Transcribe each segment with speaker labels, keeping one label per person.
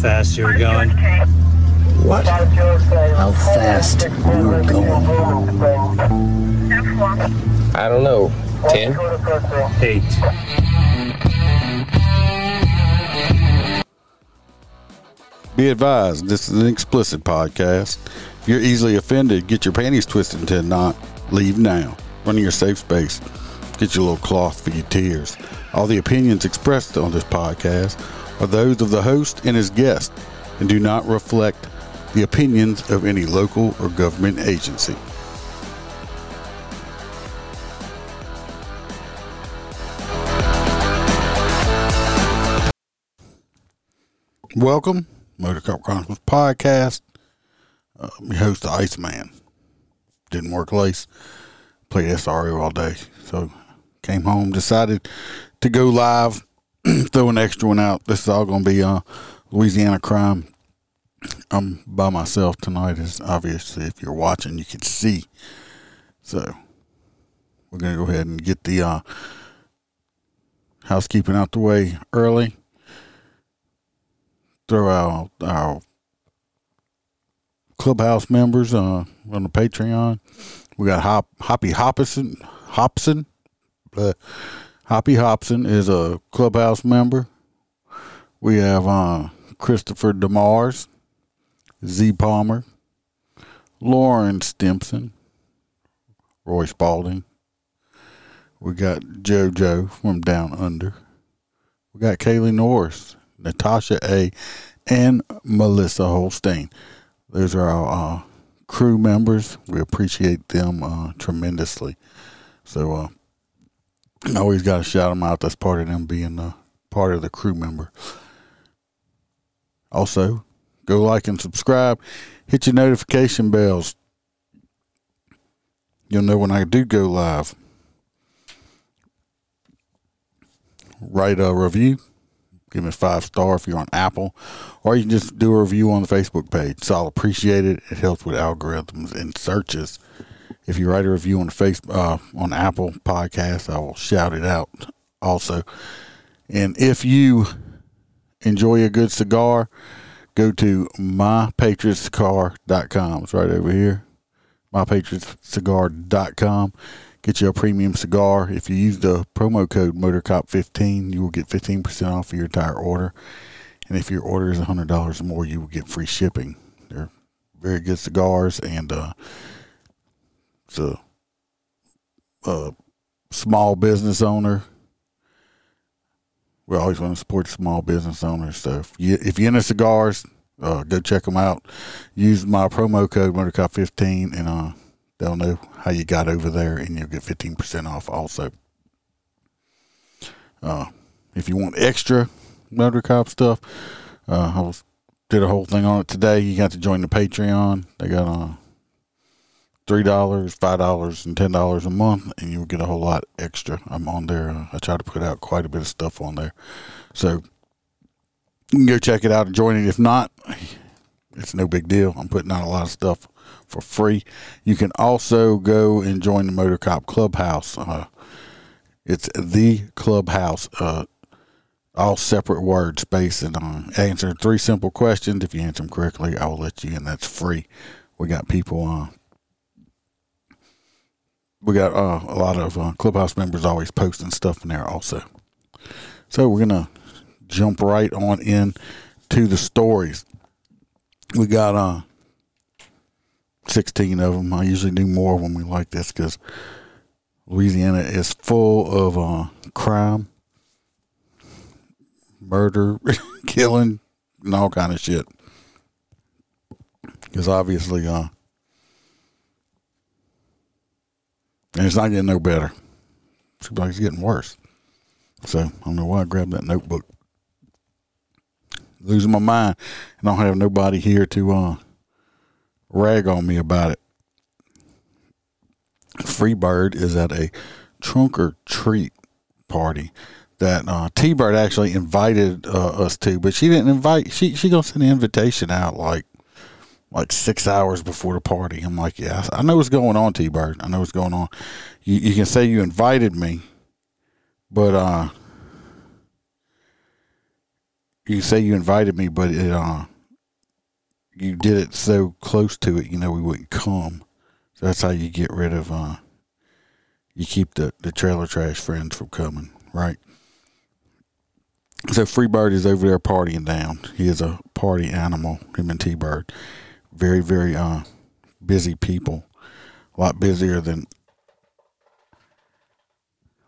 Speaker 1: fast you were going?
Speaker 2: What? How fast you were going?
Speaker 3: I don't know. 10?
Speaker 1: Eight.
Speaker 4: Be advised, this is an explicit podcast. If you're easily offended, get your panties twisted into a knot. Leave now. Run to your safe space. Get your little cloth for your tears. All the opinions expressed on this podcast are those of the host and his guest and do not reflect the opinions of any local or government agency. Welcome, Motor Cop Chronicles podcast. Uh, host, the Iceman. Didn't work lace. Played SRO all day. So came home, decided to go live, throw an extra one out. This is all going to be uh, Louisiana crime. I'm by myself tonight, as obviously if you're watching, you can see. So we're going to go ahead and get the uh, housekeeping out the way early throw out our clubhouse members uh, on the Patreon. We got Hop Hoppy Hopson Hopson. Hoppy Hopson is a clubhouse member. We have uh, Christopher Demars, Z Palmer, Lauren Stimson, Roy Spalding. We got JoJo from Down Under. We got Kaylee Norris, Natasha A, and Melissa Holstein. Those are our uh, crew members. We appreciate them uh, tremendously. So I always got to shout them out. That's part of them being uh, part of the crew member. Also, go like and subscribe. Hit your notification bells. You'll know when I do go live. Write a review give me a five star if you're on Apple, or you can just do a review on the Facebook page. So I'll appreciate it. It helps with algorithms and searches. If you write a review on the face uh, on Apple Podcast, I will shout it out also. And if you enjoy a good cigar, go to mypatriotcigar.com. It's right over here. mypatriotcigar.com get you a premium cigar. If you use the promo code MotorCop15, you will get 15% off your entire order. And if your order is $100 or more, you will get free shipping. They're very good cigars, and uh, it's a, a small business owner. We always want to support small business owners. So if, you, you're into cigars, uh, go check them out. Use my promo code MotorCop15 and uh, they'll know how you got over there and you'll get 15% off also. Uh, if you want extra motor cop stuff, uh, I was, did a whole thing on it today. You got to join the Patreon. They got uh, three dollars, five dollars, and ten dollars a month, and you'll get a whole lot extra. I'm on there. I try to put out quite a bit of stuff on there, so you can go check it out and join it. If not, it's no big deal. I'm putting out a lot of stuff for free. You can also go and join the Motor Cop Clubhouse. Uh, it's the Clubhouse, uh, all separate words, space, and uh, answer three simple questions. If you answer them correctly, I will let you in. That's free. We got people. Uh, we got uh, a lot of uh, Clubhouse members always posting stuff in there also. So we're gonna jump right on in to the stories. We got uh 16 of them. I usually do more when we like this because Louisiana is full of uh, crime, murder, killing, and all kind of shit. Because obviously, uh, and it's not getting no better. Seems like it's getting worse. So I don't know why I grabbed that notebook. Losing my mind, and I don't have nobody here to uh, rag on me about it. Freebird is at a trunk or treat party that uh, T Bird actually invited uh, us to, but she didn't invite. She she gonna send an invitation out like like six hours before the party. I'm like, yeah, I know what's going on, T Bird. I know what's going on. You you can say you invited me, but uh, you say you invited me, but it uh, you did it so close to it, you know, we wouldn't come. So that's how you get rid of uh, you keep the the trailer trash friends from coming, right? So Freebird is over there partying down. He is a party animal, him and T Bird. Very, very uh busy people. A lot busier than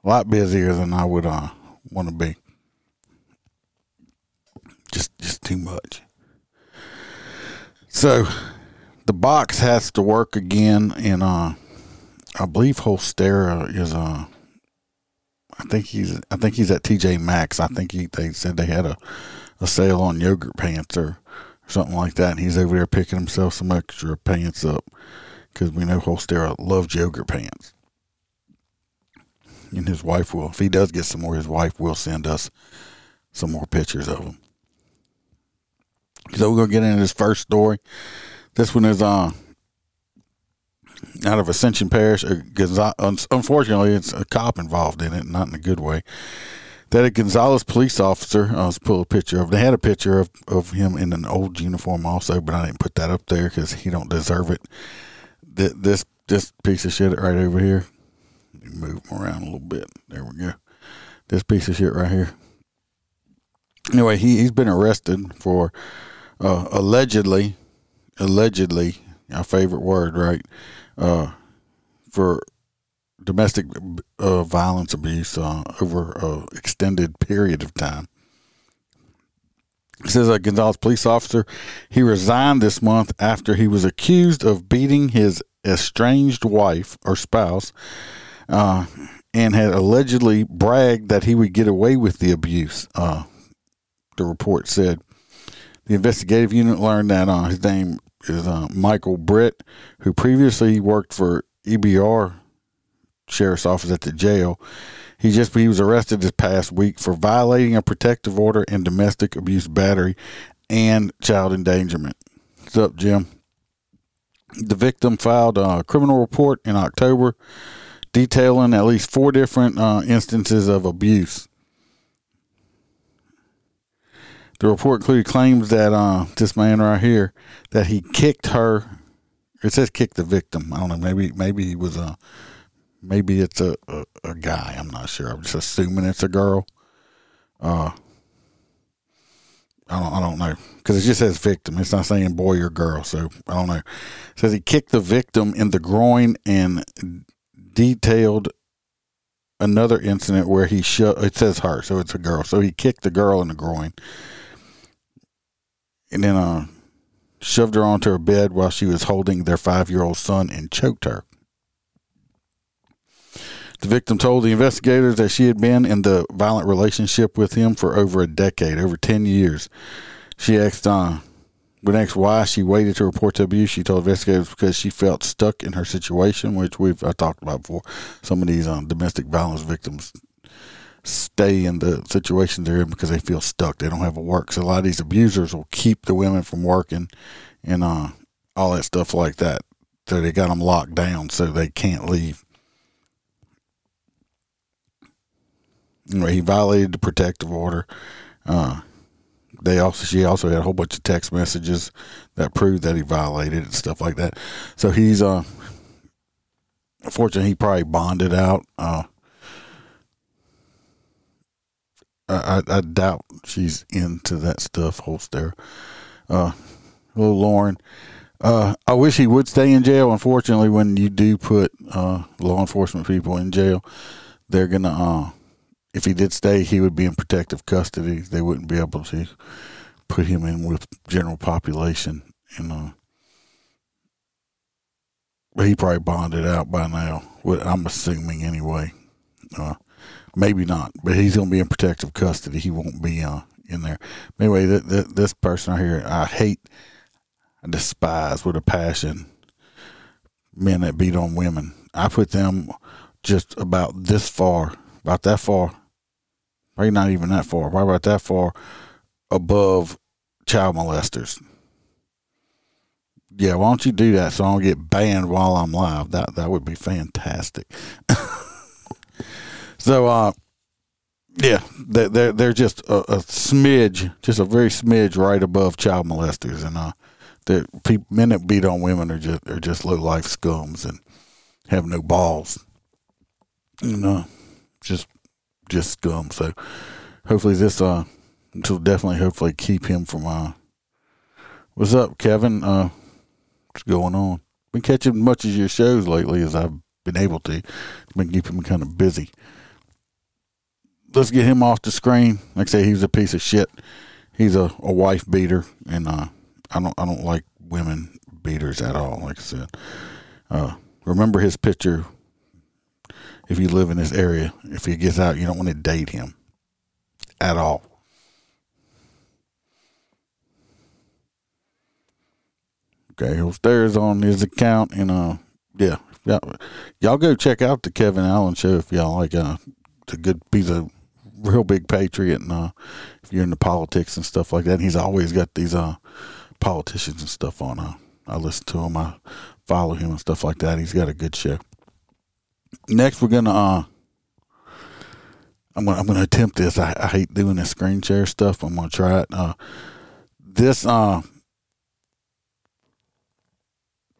Speaker 4: a lot busier than I would uh want to be. Just just too much. So the box has to work again and uh I believe Holstera is uh I think he's I think he's at TJ Maxx. I think he they said they had a, a sale on yogurt pants or something like that. And he's over there picking himself some extra pants up because we know Holstera loves yogurt pants. And his wife will, if he does get some more, his wife will send us some more pictures of them. So we're gonna get into this first story. This one is uh out of Ascension Parish. Unfortunately, it's a cop involved in it, not in a good way. That a Gonzales police officer, I was pull a picture of. They had a picture of, of him in an old uniform also, but I didn't put that up there because he don't deserve it. This this piece of shit right over here. Move him around a little bit. There we go. This piece of shit right here. Anyway, he he's been arrested for uh, allegedly, allegedly, our favorite word, right? uh, for domestic uh, violence abuse uh, over an extended period of time. It says a Gonzales police officer, he resigned this month after he was accused of beating his estranged wife or spouse uh, and had allegedly bragged that he would get away with the abuse. Uh, the report said the investigative unit learned that uh, his name is uh, Michael Britt, who previously worked for EBR Sheriff's Office at the jail. He just he was arrested this past week for violating a protective order and domestic abuse battery and child endangerment. What's up, Jim? The victim filed a criminal report in October detailing at least four different uh, instances of abuse. The report included claims that uh, this man right here that he kicked her. It says kick the victim. I don't know. Maybe maybe he was a maybe it's a, a, a guy. I'm not sure. I'm just assuming it's a girl. Uh, I don't I don't know because it just says victim. It's not saying boy or girl. So I don't know. It says he kicked the victim in the groin and detailed another incident where he shoved. It says her, so it's a girl. So he kicked the girl in the groin and then uh, shoved her onto her bed while she was holding their five year old son and choked her. The victim told the investigators that she had been in the violent relationship with him for over a decade, over 10 years. She asked, uh, when asked why she waited to report the abuse, she told investigators because she felt stuck in her situation, which we've I talked about before. Some of these um, domestic violence victims stay in the situation they're in because they feel stuck. They don't have a work. So a lot of these abusers will keep the women from working and uh, all that stuff like that. So they got them locked down so they can't leave. He violated the protective order. Uh, they also she also had a whole bunch of text messages that proved that he violated and stuff like that. So he's uh, fortunately he probably bonded out. Uh, I, I, doubt she's into that stuff, Holster. Uh, little Lauren. Uh, I wish he would stay in jail. Unfortunately, when you do put uh, law enforcement people in jail, they're gonna. If he did stay, he would be in protective custody. They wouldn't be able to put him in with general population. And uh, but he probably bonded out by now. I'm assuming anyway. Uh, Maybe not, but he's going to be in protective custody. He won't be uh, in there. Anyway, th- th- this person right here, I hate, I despise with a passion men that beat on women. I put them just about this far, about that far, probably not even that far, probably about that far above child molesters. Yeah, why don't you do that so I don't get banned while I'm live? That that would be fantastic. So, uh, yeah, they're they're, just a, a smidge, just a very smidge right above child molesters, and uh, people men that beat on women are just are just low life scums and have no balls, you know, just just scum. So hopefully this uh, will definitely hopefully keep him from uh. What's up, Kevin? Uh, what's going on? Been catching much of your shows lately as I've been able to. Been keeping me kind of busy let's get him off the screen. Like I say, he's a piece of shit. He's a, a wife beater, and uh, I don't I don't like women beaters at all. Like I said, uh, remember his picture. If you live in this area, if he gets out, you don't want to date him at all. Okay, he'll stairs on his account, and uh, yeah, y'all, y'all go check out the Kevin Allen show if y'all like. Uh, it's a good piece of real big patriot, and uh, if you're into politics and stuff like that, he's always got these uh, politicians and stuff on. Uh, I listen to him, I follow him and stuff like that. He's got a good show. Next, we're gonna. Uh, I'm gonna I'm gonna attempt this. I, I hate doing this screen share stuff. I'm gonna try it. Uh, this uh,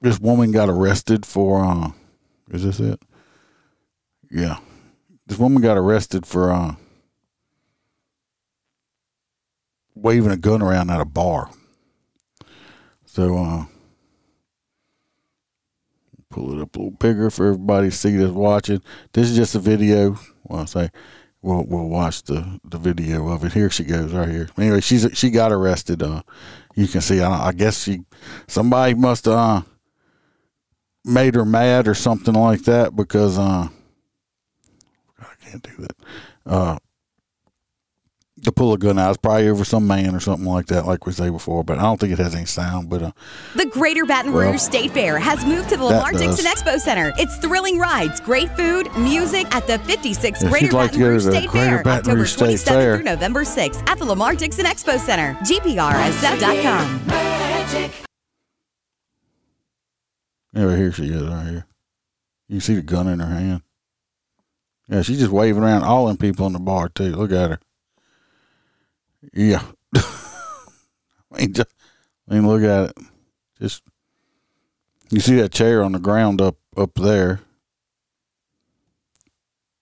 Speaker 4: this woman got arrested for. Uh, is this it? Yeah, this woman got arrested for uh, waving a gun around at a bar. So, uh, pull it up a little bigger for everybody to see that's watching. This is just a video. Well, I say we'll we'll watch the, the video of it. Here she goes, right here. Anyway, she's she got arrested. Uh, you can see. I, I guess she somebody must uh made her mad or something like that because uh I can't do that. Uh, to pull a gun out. It's probably over some man or something like that, like we say before. But I don't think it has any sound. But uh,
Speaker 5: the Greater Baton Rouge well, State Fair has moved to the Lamar Dixon Expo Center. It's thrilling rides, great food, music at the 56th Greater
Speaker 4: like
Speaker 5: Baton Rouge
Speaker 4: State
Speaker 5: Fair,
Speaker 4: Baton
Speaker 5: October
Speaker 4: Rouge
Speaker 5: 27th
Speaker 4: Fair.
Speaker 5: through November 6th at the Lamar Dixon Expo Center. GBRSF.com.
Speaker 4: Yeah, here she is, right here. You see the gun in her hand. Yeah, she's just waving around all them people in the bar too. Look at her. Yeah. I mean, just, I mean, look at it. Just you see that chair on the ground up up there.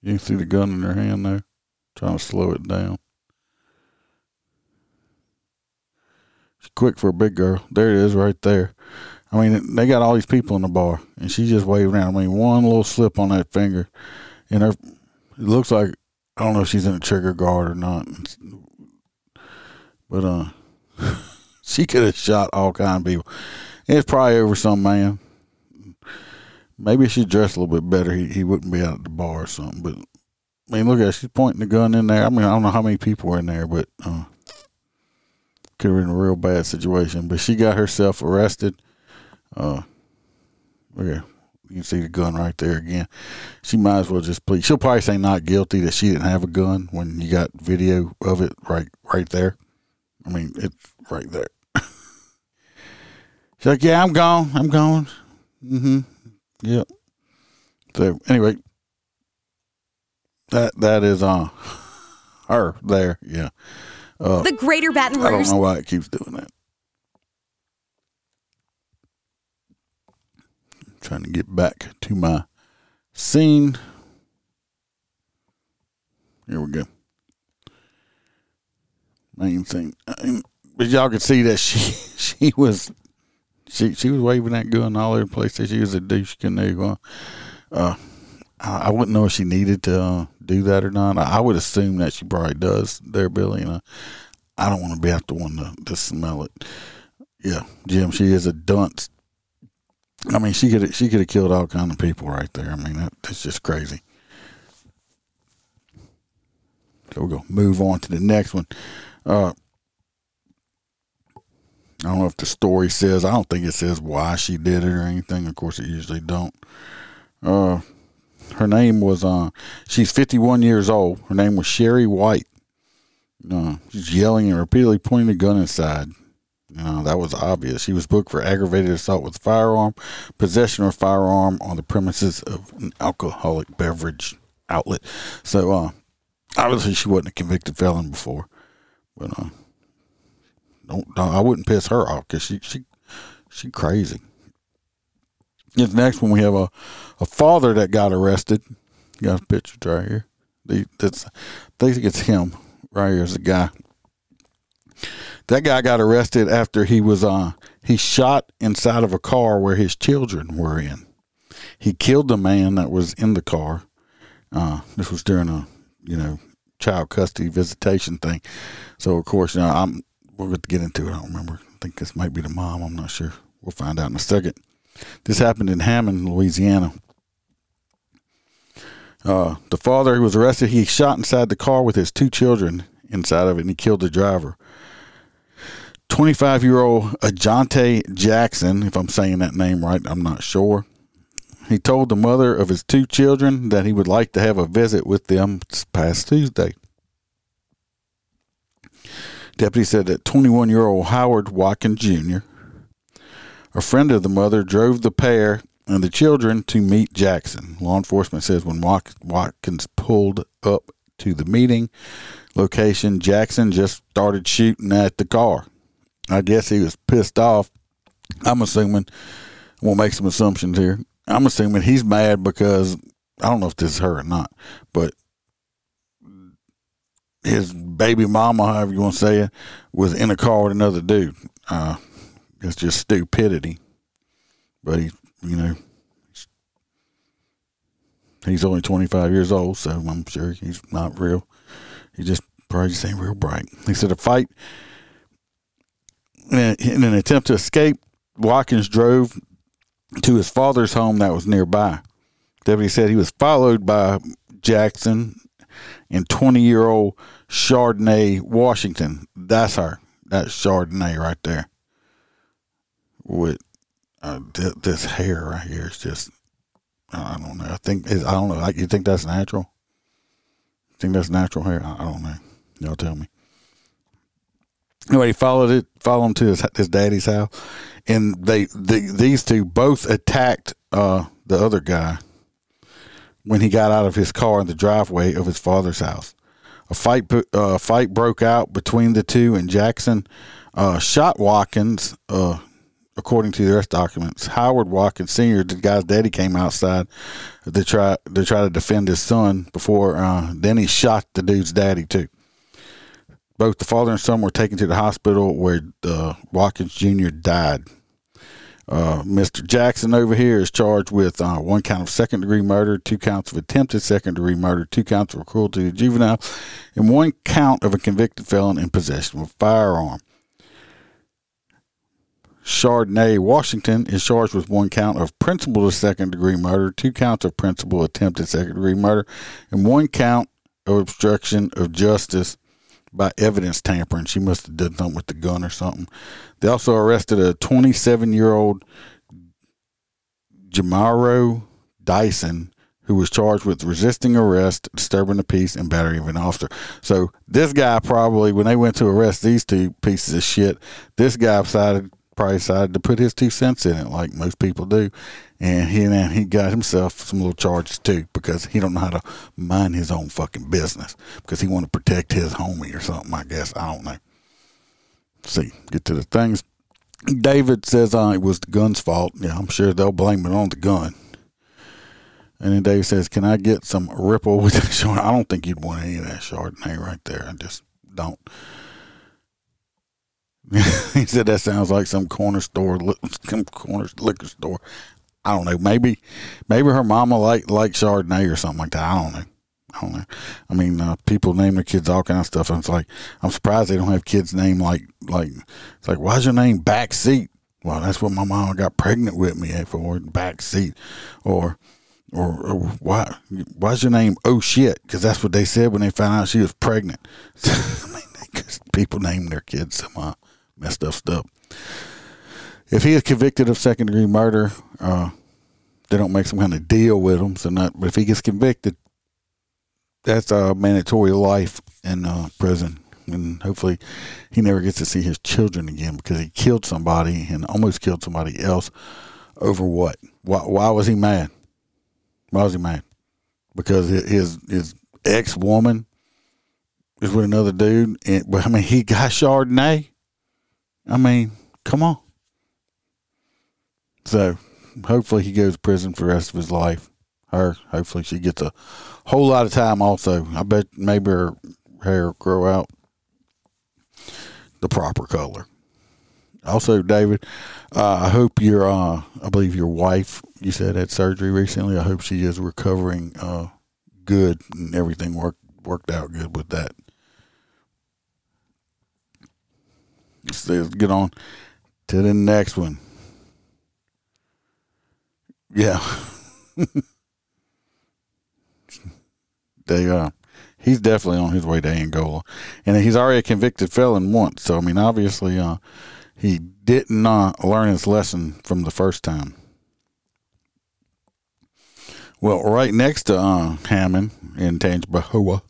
Speaker 4: You can see the gun in her hand there, trying to slow it down. She's quick for a big girl. There it is, right there. I mean, they got all these people in the bar, and she's just waving around. I mean, one little slip on that finger, and her. It looks like I don't know if she's in a trigger guard or not. But uh, she could have shot all kind of people. It's probably over some man. Maybe she dressed a little bit better, he, he wouldn't be out at the bar or something. But I mean, look at her. She's pointing the gun in there. I mean, I don't know how many people were in there, but uh, could have been a real bad situation. But she got herself arrested. Uh, okay, you can see the gun right there again. She might as well just plead. She'll probably say not guilty that she didn't have a gun when you got video of it right right there. I mean, it's right there. She's like, yeah, I'm gone. I'm gone. Mm-hmm. Yep. So anyway, that that is uh her there. Yeah. Uh,
Speaker 5: the Greater Baton Rouge.
Speaker 4: I don't know why it keeps doing that. I'm trying to get back to my scene. Here we go main thing. But y'all could see that she she was she she was waving that gun all over the place. That she was a douche canoe. Uh, I, I wouldn't know if she needed to uh, do that or not. I, I, would assume that she probably does there, Billy. And uh, I don't want to be the one to, to smell it. Yeah, Jim, she is a dunce. I mean, she could she could have killed all kind of people right there. I mean, that, that's just crazy. So we're gonna move on to the next one. Uh, I don't know if the story says. I don't think it says why she did it or anything. Of course, it usually don't. Uh, her name was. Uh, she's 51 years old. Her name was Sherry White. Uh, she's yelling and repeatedly pointing a gun inside. Know, that was obvious. She was booked for aggravated assault with firearm, possession of firearm on the premises of an alcoholic beverage outlet. So, uh, obviously she wasn't a convicted felon before, but uh, don't, I wouldn't piss her off because she she she crazy. This next one we have a a father that got arrested. You got pictures right here. The, that's, I think it's him right here is the guy. That guy got arrested after he was uh he shot inside of a car where his children were in. He killed the man that was in the car. Uh, this was during a you know child custody visitation thing. So of course, you know, I'm we're going to get into it. I don't remember. I think this might be the mom. I'm not sure. We'll find out in a second. This happened in Hammond, Louisiana. Uh, the father who was arrested, he shot inside the car with his two children inside of it, and he killed the driver. 25 year old Ajante Jackson, if I'm saying that name right, I'm not sure. He told the mother of his two children that he would like to have a visit with them this past Tuesday. Deputy said that 21 year old Howard Watkins Jr., a friend of the mother, drove the pair and the children to meet Jackson. Law enforcement says when Watkins pulled up to the meeting location, Jackson just started shooting at the car. I guess he was pissed off. I'm assuming, we'll make some assumptions here. I'm assuming he's mad because I don't know if this is her or not, but his baby mama, however you want to say it, was in a car with another dude. Uh, it's just stupidity. But he, you know, he's only 25 years old, so I'm sure he's not real. He just probably just ain't real bright. He said a fight in an attempt to escape, Watkins drove to his father's home that was nearby. Deputy said he was followed by Jackson and 20 year old Chardonnay Washington. That's her. That's Chardonnay right there. With uh, th- this hair right here is just, I don't know. I think, I don't know. You think that's natural? Think that's natural hair? I don't know. Y'all tell me. Anyway, he followed it, followed him to his, his daddy's house, and they, the, these two both attacked uh, the other guy when he got out of his car in the driveway of his father's house. A fight uh, fight broke out between the two, and Jackson uh, shot Watkins. Uh, according to the arrest documents, Howard Watkins Sr., the guy's daddy, came outside to try to try to defend his son. Before uh, then, he shot the dude's daddy too. Both the father and son were taken to the hospital where uh, Watkins Jr. died. Uh, Mr. Jackson over here is charged with uh, one count of second degree murder, two counts of attempted second degree murder, two counts of cruelty to juvenile, and one count of a convicted felon in possession of a firearm. Chardonnay Washington is charged with one count of principal to second degree murder, two counts of principal attempted second degree murder, and one count of obstruction of justice by evidence tampering. She must have done something with the gun or something. They also arrested a 27 year old Jamaro Dyson who was charged with resisting arrest, disturbing the peace, and battery of an officer. So this guy probably, when they went to arrest these two pieces of shit, this guy decided probably decided to put his two cents in it, like most people do, and he and he got himself some little charges too because he don't know how to mind his own fucking business because he want to protect his homie or something. I guess I don't know. Let's see, get to the things. David says uh, it was the gun's fault. Yeah, I'm sure they'll blame it on the gun. And then Dave says, "Can I get some Ripple with that Chardonnay?" I don't think you'd want any of that Chardonnay right there. I just don't. he said that sounds like some corner store, some corner liquor store. I don't know. Maybe, maybe her mama like like Chardonnay or something like that. I don't know. I don't know. I mean, uh, people name their kids all kind of stuff. And it's like I'm surprised they don't have kids name like like it's like why's your name backseat? Well, that's what my mom got pregnant with me for backseat, or or, or why why's your name oh shit? Because that's what they said when they found out she was pregnant. I mean, because people name their kids some uh, messed up. If he is convicted of second degree murder, uh, they don't make some kind of deal with him. So not, but if he gets convicted, that's a mandatory life in uh, prison, and hopefully he never gets to see his children again because he killed somebody and almost killed somebody else over what? Why, why was he mad? Why was he mad? Because his his ex woman is with another dude, and but I mean, he got Chardonnay. I mean, come on. So, hopefully, he goes to prison for the rest of his life. Her, hopefully, she gets a whole lot of time. Also, I bet maybe her hair grow out the proper color. Also, David, uh, I hope your, uh, I believe your wife, you said had surgery recently. I hope she is recovering uh, good and everything worked worked out good with that. Let's, get on to the next one. Yeah. they uh he's definitely on his way to Angola. And he's already a convicted felon once. So I mean obviously uh he did not learn his lesson from the first time. Well, right next to uh, Hammond in Tangipahoa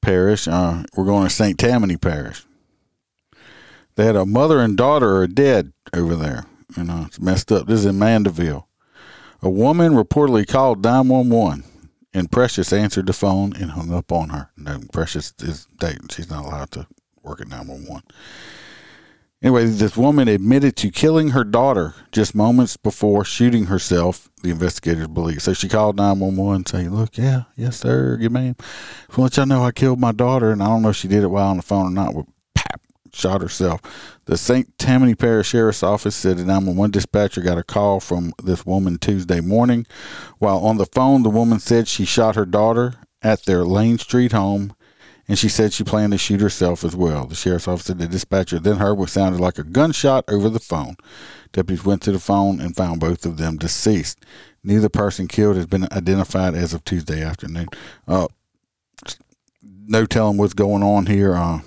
Speaker 4: Parish, uh, we're going to St. Tammany Parish. They had a mother and daughter are dead over there. You know, it's messed up. This is in Mandeville. A woman reportedly called 911, and Precious answered the phone and hung up on her. No, Precious is dating. She's not allowed to work at 911. Anyway, this woman admitted to killing her daughter just moments before shooting herself, the investigators believe. So she called 911 saying, Look, yeah, yes, sir, good ma'am. Just want y'all know I killed my daughter, and I don't know if she did it while on the phone or not, shot herself. The St. Tammany Parish Sheriff's Office said a 911 dispatcher got a call from this woman Tuesday morning. While on the phone, the woman said she shot her daughter at their Lane Street home and she said she planned to shoot herself as well. The sheriff's office said the dispatcher then heard what sounded like a gunshot over the phone. Deputies went to the phone and found both of them deceased. Neither person killed has been identified as of Tuesday afternoon. Uh, no telling what's going on here. Uh,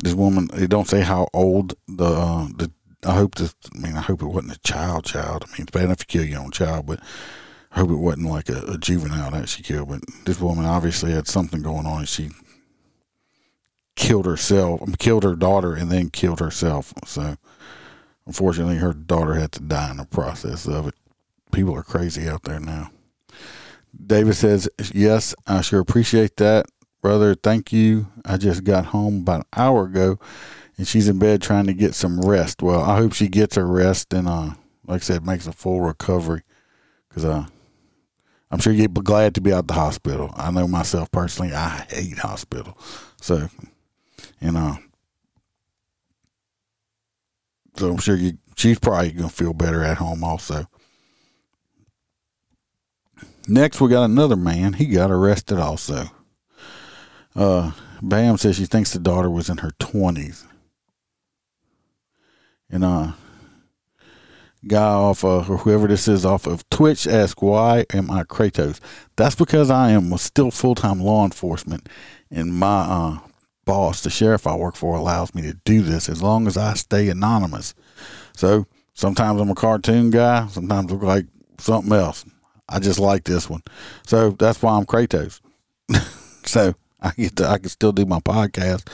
Speaker 4: this woman, they don't say how old the uh, the. I hope this. I mean, I hope it wasn't a child. Child. I mean, it's bad enough to kill your own child, but I hope it wasn't like a, a juvenile that she killed, but this woman obviously had something going on. And she killed herself, killed her daughter, and then killed herself. So, unfortunately, her daughter had to die in the process of it. People are crazy out there now. David says, Yes, I sure appreciate that, brother. Thank you. I just got home about an hour ago and she's in bed trying to get some rest. Well, I hope she gets her rest and, uh, like I said, makes a full recovery because uh, I'm sure you'd be glad to be out the hospital. I know myself personally, I hate hospital. So, you know, so I'm sure you, she's probably going to feel better at home also. Next, we got another man. He got arrested also. Uh, Bam says she thinks the daughter was in her 20s. And uh, guy off of, or whoever this is off of Twitch asked, Why am I Kratos? That's because I am still full time law enforcement, and my uh, boss, the sheriff I work for, allows me to do this as long as I stay anonymous. So sometimes I'm a cartoon guy, sometimes I look like something else. I just like this one. So that's why I'm Kratos. so I get to, I can still do my podcast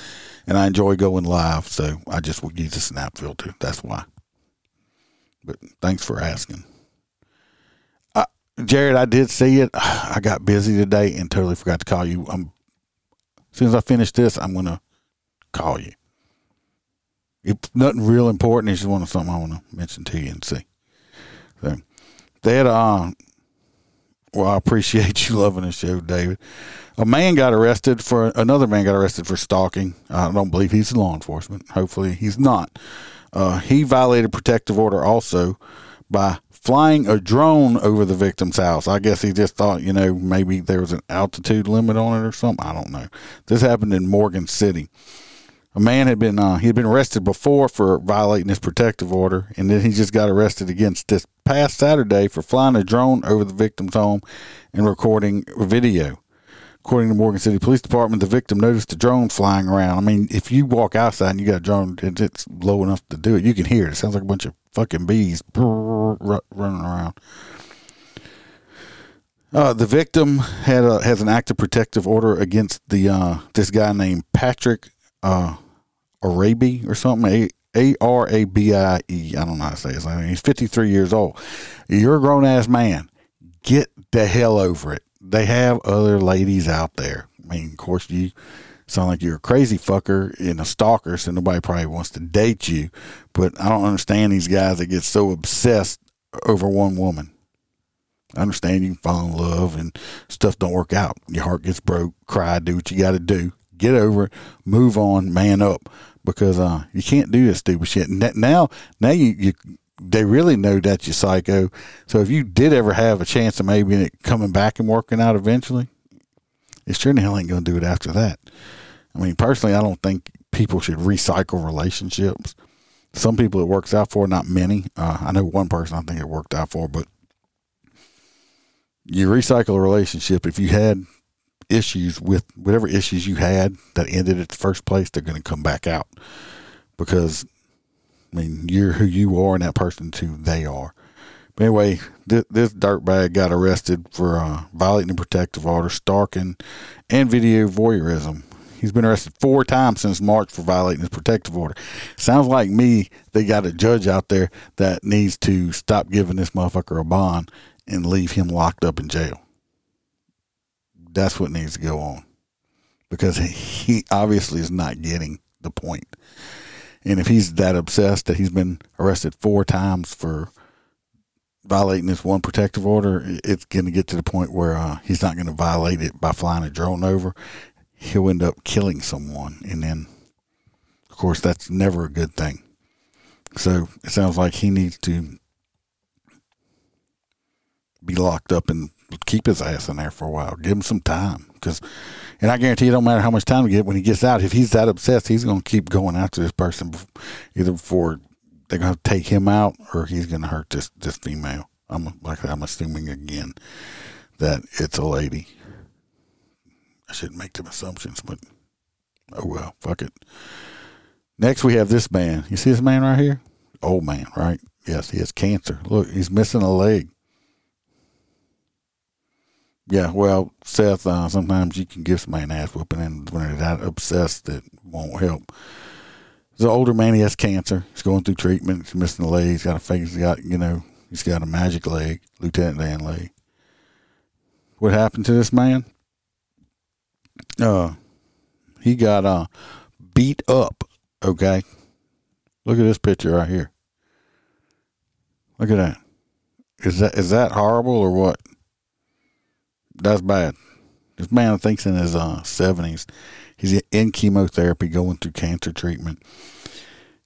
Speaker 4: and I enjoy going live. So I just will use a snap filter. That's why. But thanks for asking. Uh, Jared, I did see it. I got busy today and totally forgot to call you. I'm, as soon as I finish this, I'm to call you. If nothing real important. It's just one of something I want to mention to you and see. So that uh, well, I appreciate you loving the show, David. A man got arrested for another man got arrested for stalking. I don't believe he's law enforcement. Hopefully, he's not. Uh, he violated protective order also by flying a drone over the victim's house. I guess he just thought, you know, maybe there was an altitude limit on it or something. I don't know. This happened in Morgan City. A man had been uh, he had been arrested before for violating his protective order, and then he just got arrested again this past Saturday for flying a drone over the victim's home and recording video. According to Morgan City Police Department, the victim noticed a drone flying around. I mean, if you walk outside and you got a drone, it's low enough to do it. You can hear it. It sounds like a bunch of fucking bees running around. Uh, the victim had a, has an active protective order against the uh, this guy named Patrick uh, Arabie or something. A R A B I E. I don't know how to say his name. He's 53 years old. You're a grown ass man. Get the hell over it. They have other ladies out there. I mean, of course, you sound like you're a crazy fucker and a stalker, so nobody probably wants to date you. But I don't understand these guys that get so obsessed over one woman. I understand you can fall in love and stuff don't work out. Your heart gets broke, cry, do what you got to do. Get over it, move on, man up, because uh, you can't do this stupid shit. Now, now you, you they really know that you're psycho. So if you did ever have a chance of maybe coming back and working out eventually, it sure the hell ain't going to do it after that. I mean, personally, I don't think people should recycle relationships. Some people it works out for, not many. Uh, I know one person I think it worked out for, but you recycle a relationship. If you had issues with whatever issues you had that ended at the first place, they're going to come back out because I mean you're who you are, and that person's who they are. But anyway, this, this dirtbag got arrested for uh, violating the protective order, stalking, and video voyeurism. He's been arrested four times since March for violating his protective order. Sounds like me, they got a judge out there that needs to stop giving this motherfucker a bond and leave him locked up in jail. That's what needs to go on because he obviously is not getting the point. And if he's that obsessed that he's been arrested four times for violating this one protective order, it's going to get to the point where uh, he's not going to violate it by flying a drone over. He'll end up killing someone. And then, of course, that's never a good thing. So it sounds like he needs to be locked up and keep his ass in there for a while. Give him some time, because, and I guarantee you, don't matter how much time we get when he gets out. If he's that obsessed, he's going to keep going after this person, either before they're going to take him out or he's going to hurt this this female. I'm like I'm assuming again that it's a lady. I shouldn't make them assumptions, but oh well, fuck it. Next, we have this man. You see this man right here? Old man, right? Yes, he has cancer. Look, he's missing a leg. Yeah, well, Seth, uh, sometimes you can give somebody an ass whooping, and when they're that obsessed, it won't help. He's an older man. He has cancer. He's going through treatment. He's missing a leg. He's got a face. He's got, you know, he's got a magic leg, Lieutenant Dan leg. What happened to this man? Uh, he got uh beat up. Okay, look at this picture right here. Look at that. Is that is that horrible or what? That's bad. This man thinks in his uh, 70s. He's in chemotherapy, going through cancer treatment.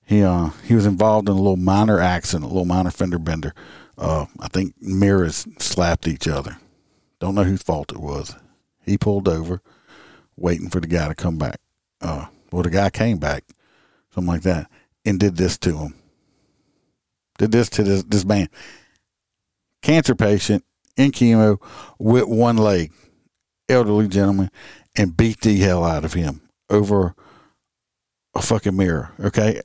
Speaker 4: He uh he was involved in a little minor accident, a little minor fender bender. Uh, I think mirrors slapped each other. Don't know whose fault it was. He pulled over, waiting for the guy to come back. Uh, well, the guy came back, something like that, and did this to him. Did this to this this man, cancer patient, in chemo with one leg, elderly gentleman, and beat the hell out of him over a fucking mirror. Okay.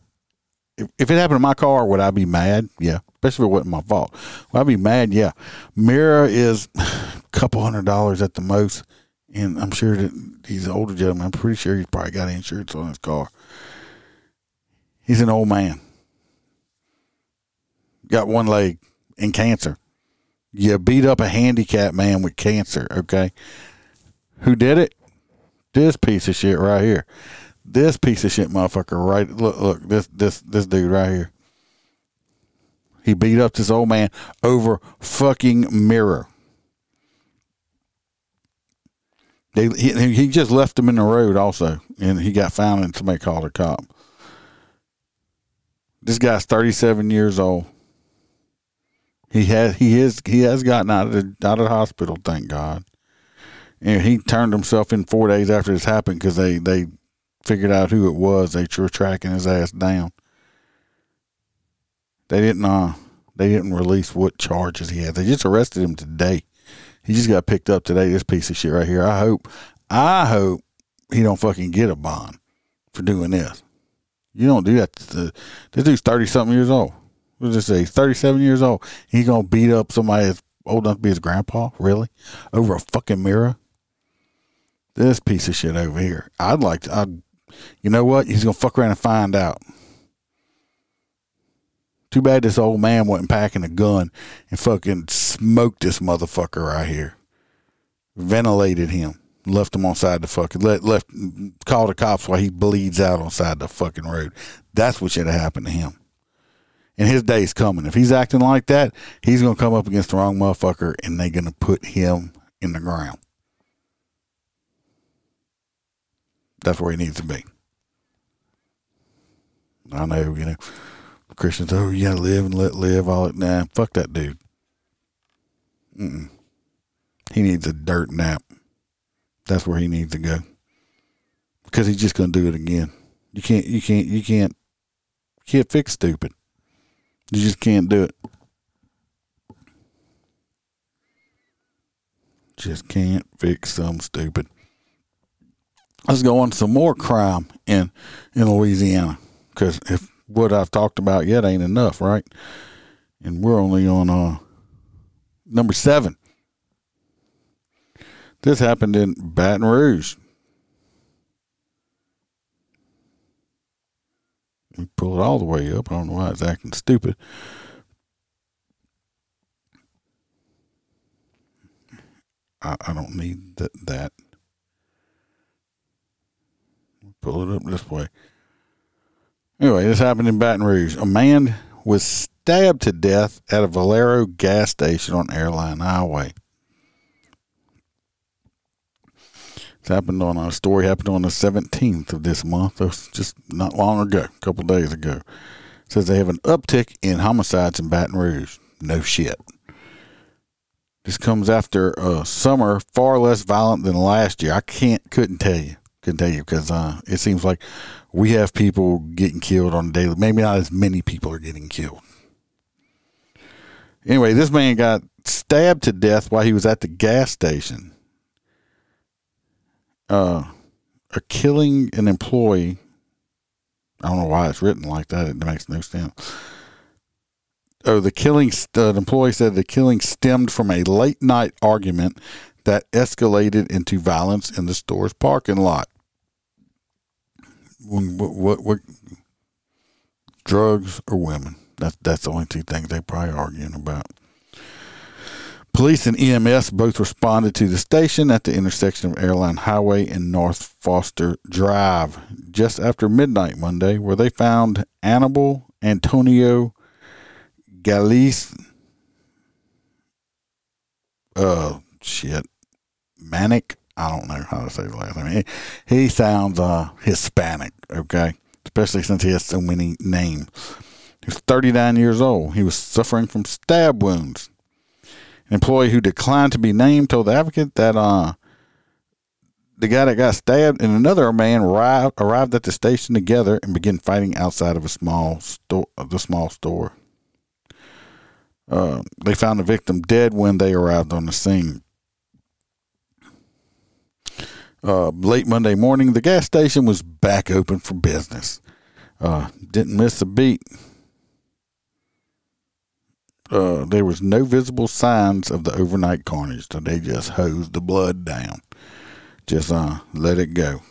Speaker 4: If, if it happened to my car, would I be mad? Yeah. Especially if it wasn't my fault. Would I be mad? Yeah. Mirror is a couple hundred dollars at the most. And I'm sure that he's an older gentleman. I'm pretty sure he's probably got insurance on his car. He's an old man. Got one leg and cancer. You beat up a handicapped man with cancer, okay? Who did it? This piece of shit right here. This piece of shit motherfucker right look look this this this dude right here. He beat up this old man over fucking mirror. They, he, he just left him in the road also, and he got found and somebody called a cop. This guy's 37 years old. He has he is he has gotten out of the out of the hospital, thank God. And he turned himself in four days after this happened because they they figured out who it was. They were tracking his ass down. They didn't uh they didn't release what charges he had. They just arrested him today. He just got picked up today. This piece of shit right here. I hope I hope he don't fucking get a bond for doing this. You don't do that. To, this dude's thirty something years old what does it say? He's 37 years old. He's going to beat up somebody that's old enough to be his grandpa? Really? Over a fucking mirror? This piece of shit over here. I'd like to, I'd, you know what? He's going to fuck around and find out. Too bad this old man wasn't packing a gun and fucking smoked this motherfucker right here. Ventilated him. left him on side the fucking let left called the cops while he bleeds out on side the fucking road. That's what should have happened to him. And his day's coming. If he's acting like that, he's gonna come up against the wrong motherfucker and they're gonna put him in the ground. That's where he needs to be. I know, you know, Christians, oh, you gotta live and let live, all that. Nah, fuck that dude. Mm-mm. He needs a dirt nap. That's where he needs to go. Because he's just gonna do it again. You can't, you can't, you can't, you can't fix stupid. You just can't do it. Just can't fix some stupid. Let's go on some more crime in in Louisiana because if what I've talked about yet ain't enough, right? And we're only on uh number seven. This happened in Baton Rouge. We pull it all the way up. I don't know why it's acting stupid. I, I don't need that. that. Pull it up this way. Anyway, this happened in Baton Rouge. A man was stabbed to death at a Valero gas station on Airline Highway. Happened on a story happened on the 17th of this month. Just not long ago, a couple days ago. It says they have an uptick in homicides in Baton Rouge. No shit. This comes after a summer far less violent than last year. I can't, couldn't tell you, couldn't tell you because uh, it seems like we have people getting killed on a daily. Maybe not as many people are getting killed. Anyway, this man got stabbed to death while he was at the gas station. Uh, a killing an employee. I don't know why it's written like that. It makes no sense. Oh, the killing. The employee said the killing stemmed from a late night argument that escalated into violence in the store's parking lot what, what, what drugs or women. That's that's the only two things they probably arguing about. Police and EMS both responded to the station at the intersection of Airline Highway and North Foster Drive just after midnight Monday, where they found Annibal Antonio Galice. Uh, shit, Manic I don't know how to say the last name. He, he sounds uh, Hispanic, okay? Especially since he has so many names. He was 39 years old. He was suffering from stab wounds. Employee who declined to be named told the advocate that uh, the guy that got stabbed and another man arrived, arrived at the station together and began fighting outside of a small store. The small store. Uh, they found the victim dead when they arrived on the scene. Uh, late Monday morning, the gas station was back open for business. Uh, didn't miss a beat. Uh, there was no visible signs of the overnight carnage, so they just hosed the blood down. Just uh, let it go.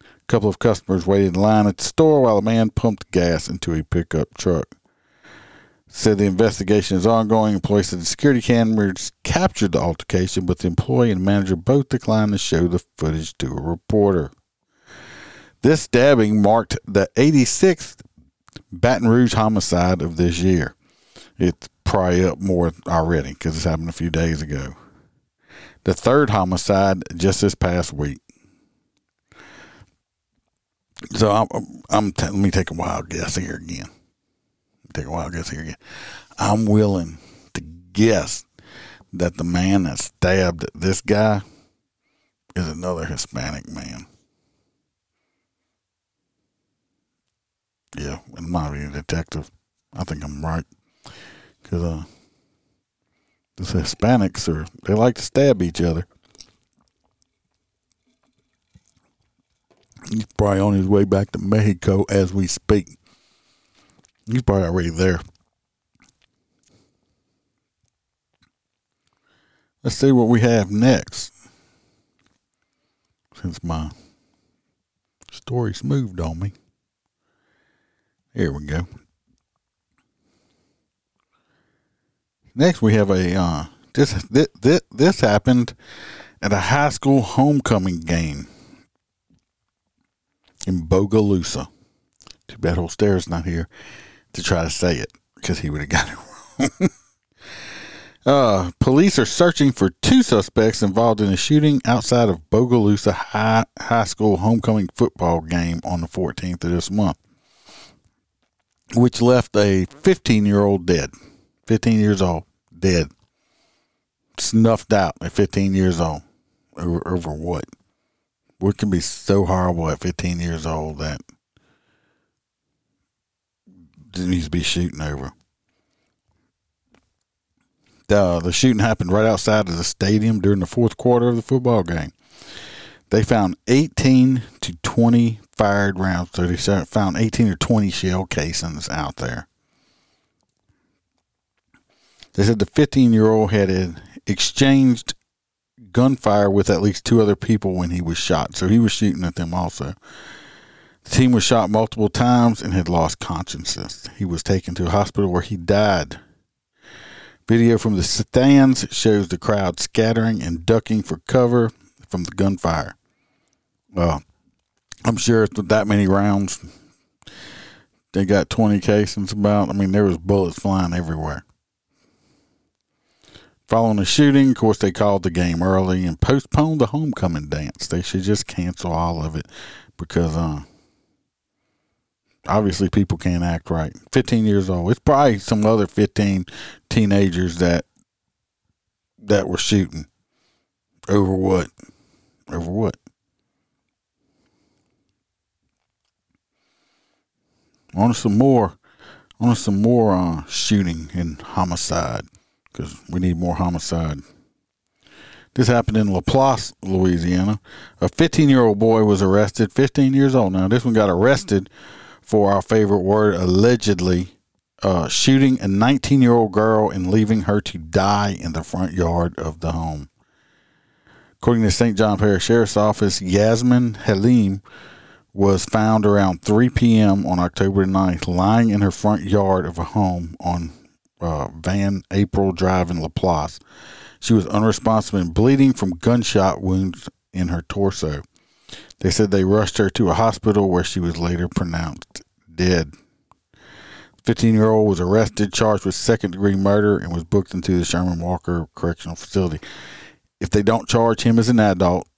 Speaker 4: A couple of customers waited in line at the store while a man pumped gas into a pickup truck said the investigation is ongoing. Employees said the security cameras captured the altercation, but the employee and manager both declined to show the footage to a reporter. This stabbing marked the 86th Baton Rouge homicide of this year. It's probably up more already because it's happened a few days ago. The third homicide just this past week. So I'm, I'm t- let me take a wild guess here again take a wild guess here again. I'm willing to guess that the man that stabbed this guy is another Hispanic man. Yeah, not even a detective. I think I'm right. Because uh, the Hispanics are, they like to stab each other. He's probably on his way back to Mexico as we speak. He's probably already there. Let's see what we have next. Since my story's moved on me. Here we go. Next, we have a uh, this this this happened at a high school homecoming game in Bogalusa. Too bad old Stairs not here to try to say it because he would have got it wrong. uh, police are searching for two suspects involved in a shooting outside of Bogalusa High, High School homecoming football game on the 14th of this month, which left a 15 year old dead. 15 years old, dead. Snuffed out at 15 years old. Over, over what? What can be so horrible at 15 years old that needs to be shooting over? The, the shooting happened right outside of the stadium during the fourth quarter of the football game. They found 18 to 20 fired rounds. So they found 18 or 20 shell casings out there. They said the 15 year old had exchanged gunfire with at least two other people when he was shot. So he was shooting at them also. The team was shot multiple times and had lost consciousness. He was taken to a hospital where he died. Video from the stands shows the crowd scattering and ducking for cover from the gunfire. Well, I'm sure with that many rounds, they got 20 casings about. I mean, there was bullets flying everywhere. Following the shooting, of course, they called the game early and postponed the homecoming dance. They should just cancel all of it because uh, obviously people can't act right. 15 years old. It's probably some other 15 teenagers that that were shooting over what? Over what? On some more, on some more uh, shooting and homicide because we need more homicide. This happened in Laplace, Louisiana. A 15 year old boy was arrested, 15 years old now. This one got arrested for our favorite word, allegedly uh, shooting a 19 year old girl and leaving her to die in the front yard of the home. According to St. John Parish Sheriff's Office, Yasmin Halim was found around 3 p.m. on October 9th, lying in her front yard of a home on uh, Van April Drive in Laplace. She was unresponsive and bleeding from gunshot wounds in her torso. They said they rushed her to a hospital where she was later pronounced dead. 15 year old was arrested, charged with second degree murder, and was booked into the Sherman Walker Correctional Facility. If they don't charge him as an adult,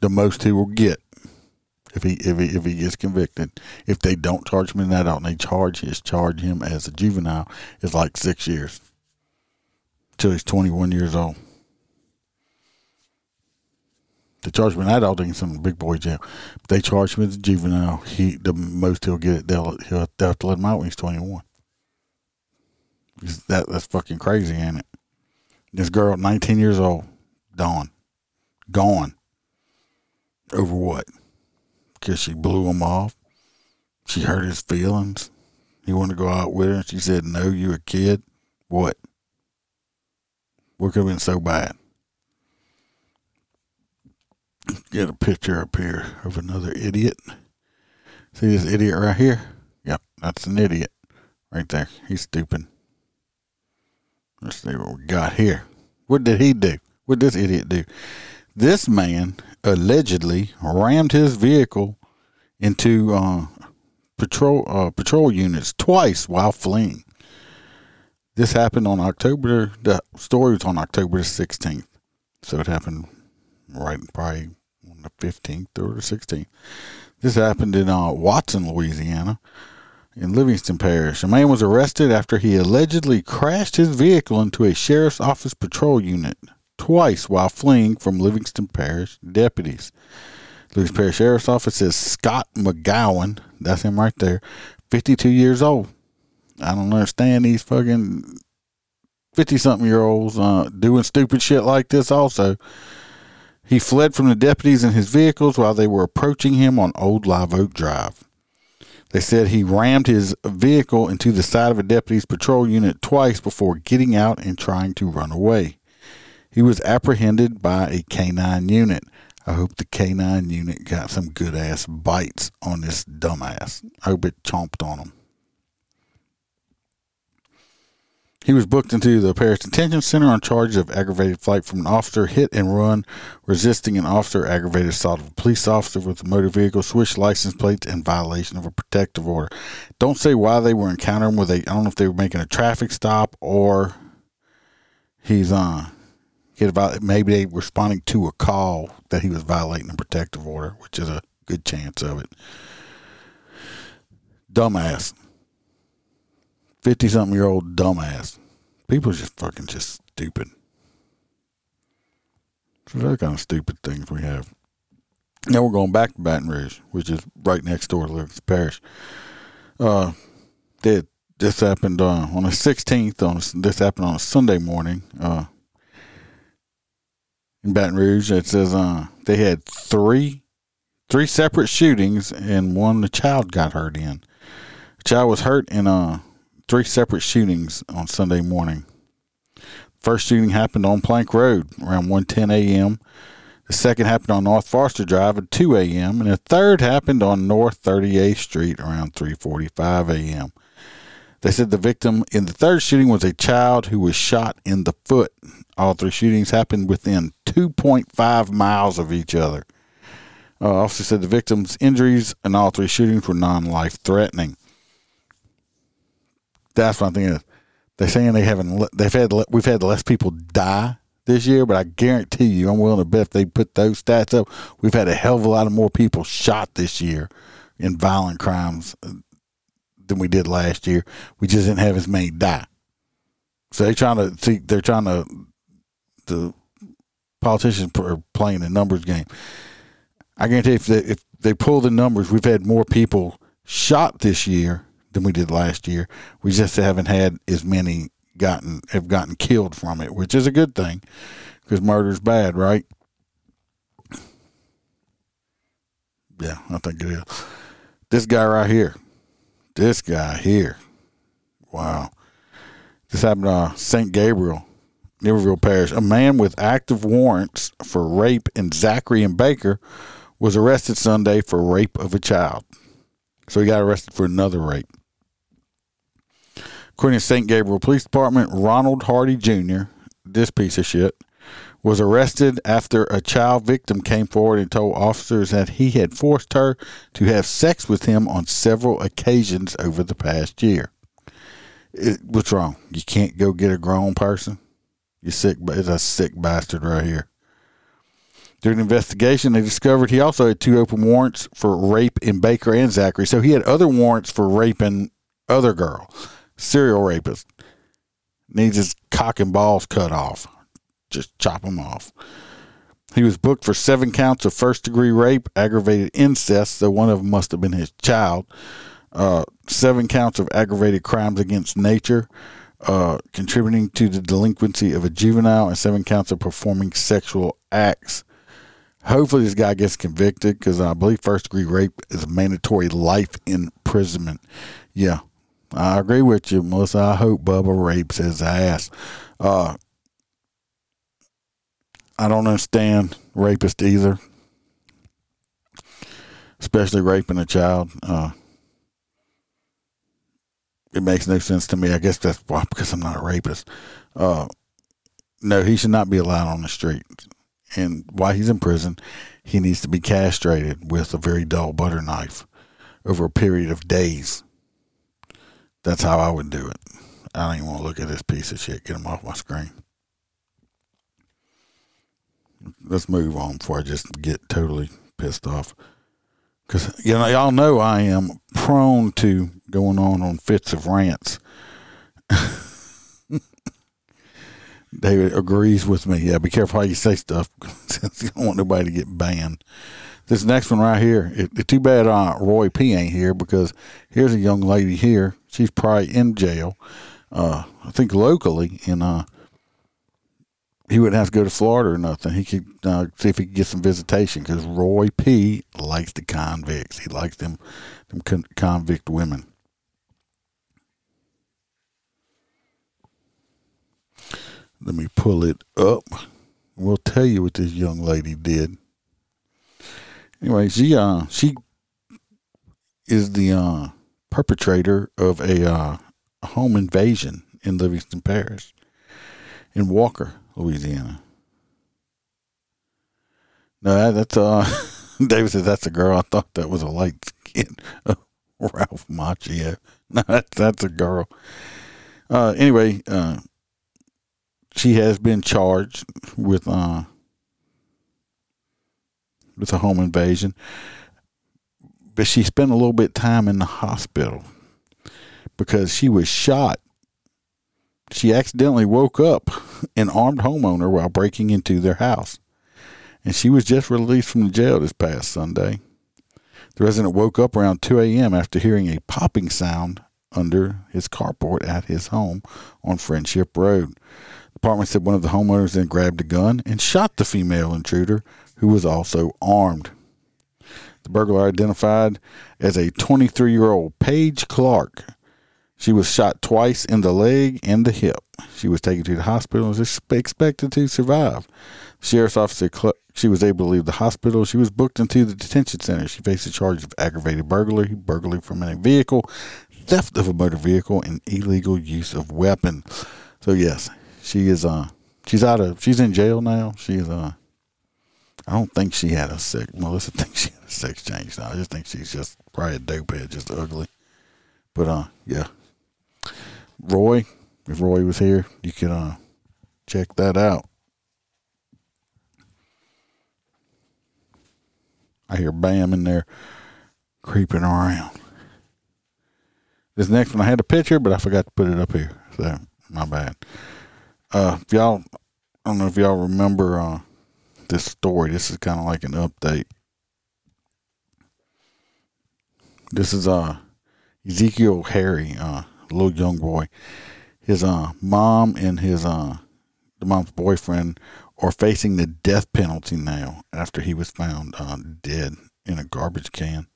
Speaker 4: the most he will get if he if he if he gets convicted. If they don't charge him in that out and they charge his charge him as a juvenile, it's like six years till he's twenty one years old. They charge him in can send him to big boy jail. But they charge him as a juvenile. He the most he'll get they'll he'll, they'll have to let him out when he's twenty one. That that's fucking crazy, ain't it? This girl, nineteen years old, gone, gone. Over what? Because she blew him off. She hurt his feelings. He wanted to go out with her. and She said, No, you a kid. What? What could have been so bad? Get a picture up here of another idiot. See this idiot right here? Yep, that's an idiot right there. He's stupid. Let's see what we got here. What did he do? What did this idiot do? This man allegedly rammed his vehicle into uh, patrol uh, patrol units twice while fleeing. This happened on October. The story was on October sixteenth, so it happened right probably on the fifteenth or the sixteenth. This happened in uh, Watson, Louisiana, in Livingston Parish. A man was arrested after he allegedly crashed his vehicle into a sheriff's office patrol unit twice while fleeing from Livingston Parish deputies. Livingston Parish Sheriff's Office says Scott McGowan, that's him right there, 52 years old. I don't understand these fucking 50 something year olds uh, doing stupid shit like this also. He fled from the deputies in his vehicles while they were approaching him on Old Live Oak Drive. They said he rammed his vehicle into the side of a deputy's patrol unit twice before getting out and trying to run away. He was apprehended by a canine unit. I hope the canine unit got some good ass bites on this dumbass. I hope it chomped on him. He was booked into the Parish Detention Center on charges of aggravated flight from an officer, hit and run, resisting an officer, aggravated assault of a police officer with a motor vehicle, switched license plates, and violation of a protective order. Don't say why they were encountering with a. I don't know if they were making a traffic stop or he's on. Uh, he had, maybe they responding to a call that he was violating a protective order, which is a good chance of it. Dumbass. 50 something year old dumbass. People are just fucking just stupid. So those kind of stupid things we have. Now we're going back to Baton Rouge, which is right next door to Livingston Parish. Uh, did this happened uh, on the 16th. On this happened on a Sunday morning. Uh, in Baton Rouge, it says uh, they had three three separate shootings, and one the child got hurt in. The child was hurt in uh three separate shootings on Sunday morning. First shooting happened on Plank Road around 1:10 a.m. The second happened on North Foster Drive at 2 a.m. and the third happened on North 38th Street around 3:45 a.m. They said the victim in the third shooting was a child who was shot in the foot. All three shootings happened within 2.5 miles of each other. Uh, officer said the victim's injuries in all three shootings were non-life threatening that's one thing. They're saying they haven't. They've had. We've had less people die this year, but I guarantee you, I'm willing to bet if they put those stats up, we've had a hell of a lot of more people shot this year in violent crimes uh, than we did last year. We just didn't have as many die. So they're trying to see. They're trying to. The politicians are playing a numbers game. I guarantee if they, if they pull the numbers, we've had more people shot this year than we did last year. We just haven't had as many gotten have gotten killed from it, which is a good thing because murder's bad, right? Yeah, I think it is. This guy right here, this guy here, wow. This happened to uh, St. Gabriel, Iberville Parish. A man with active warrants for rape in Zachary and Baker was arrested Sunday for rape of a child. So he got arrested for another rape. According to St. Gabriel Police Department, Ronald Hardy Jr., this piece of shit, was arrested after a child victim came forward and told officers that he had forced her to have sex with him on several occasions over the past year. It, what's wrong? You can't go get a grown person? You sick, but it's a sick bastard right here. During the investigation, they discovered he also had two open warrants for rape in Baker and Zachary. So he had other warrants for raping other girls serial rapist needs his cock and balls cut off. Just chop them off. He was booked for seven counts of first degree rape, aggravated incest, so one of them must have been his child. Uh, seven counts of aggravated crimes against nature, uh, contributing to the delinquency of a juvenile, and seven counts of performing sexual acts. Hopefully, this guy gets convicted because I believe first degree rape is mandatory life imprisonment. Yeah, I agree with you, Melissa. I hope Bubba rapes his ass. Uh, I don't understand rapist either, especially raping a child. Uh, it makes no sense to me. I guess that's why because I'm not a rapist. Uh, no, he should not be allowed on the street. And while he's in prison, he needs to be castrated with a very dull butter knife over a period of days that's how I would do it. I don't even want to look at this piece of shit. Get him off my screen. Let's move on before I just get totally pissed off. Because, you know, y'all know I am prone to going on on fits of rants. David agrees with me. Yeah, be careful how you say stuff. you don't want nobody to get banned. This next one right here, it, it too bad uh, Roy P ain't here because here's a young lady here she's probably in jail. Uh, I think locally, in uh, he wouldn't have to go to Florida or nothing. He could uh, see if he could get some visitation because Roy P likes the convicts. He likes them, them con- convict women. Let me pull it up. We'll tell you what this young lady did. Anyway, she uh she is the uh perpetrator of a uh, home invasion in Livingston Parish in Walker, Louisiana. No, that, that's uh David says that's a girl. I thought that was a light skin Ralph Macchio. No, that's that's a girl. Uh anyway, uh she has been charged with uh with a home invasion. But she spent a little bit of time in the hospital because she was shot. She accidentally woke up an armed homeowner while breaking into their house. And she was just released from the jail this past Sunday. The resident woke up around 2 a.m. after hearing a popping sound under his carport at his home on Friendship Road. The department said one of the homeowners then grabbed a gun and shot the female intruder, who was also armed. The burglar identified as a 23 year old Paige Clark. She was shot twice in the leg and the hip. She was taken to the hospital and was expected to survive. Sheriff's officer she was able to leave the hospital. She was booked into the detention center. She faced a charge of aggravated burglary, burglary from a vehicle, theft of a motor vehicle, and illegal use of weapon. So yes, she is uh she's out of she's in jail now. She's uh I don't think she had a sex. Melissa thinks she had a sex change. Now. I just think she's just probably a dopehead, just ugly. But uh, yeah. Roy, if Roy was here, you could uh check that out. I hear Bam in there creeping around. This next one I had a picture, but I forgot to put it up here. So my bad. Uh, if y'all, I don't know if y'all remember uh, this story. This is kind of like an update. This is uh Ezekiel Harry, uh, little young boy. His uh mom and his uh the mom's boyfriend are facing the death penalty now after he was found uh, dead in a garbage can.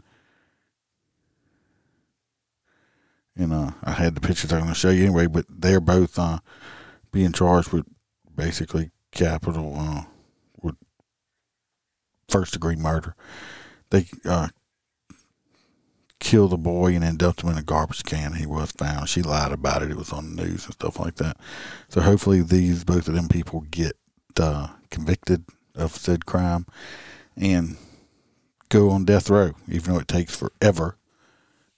Speaker 4: And uh, I had the pictures I'm going to show you anyway, but they're both uh, being charged with basically capital uh, with first degree murder. They uh, killed the boy and then dumped him in a garbage can. He was found. She lied about it. It was on the news and stuff like that. So hopefully these both of them people get uh, convicted of said crime and go on death row, even though it takes forever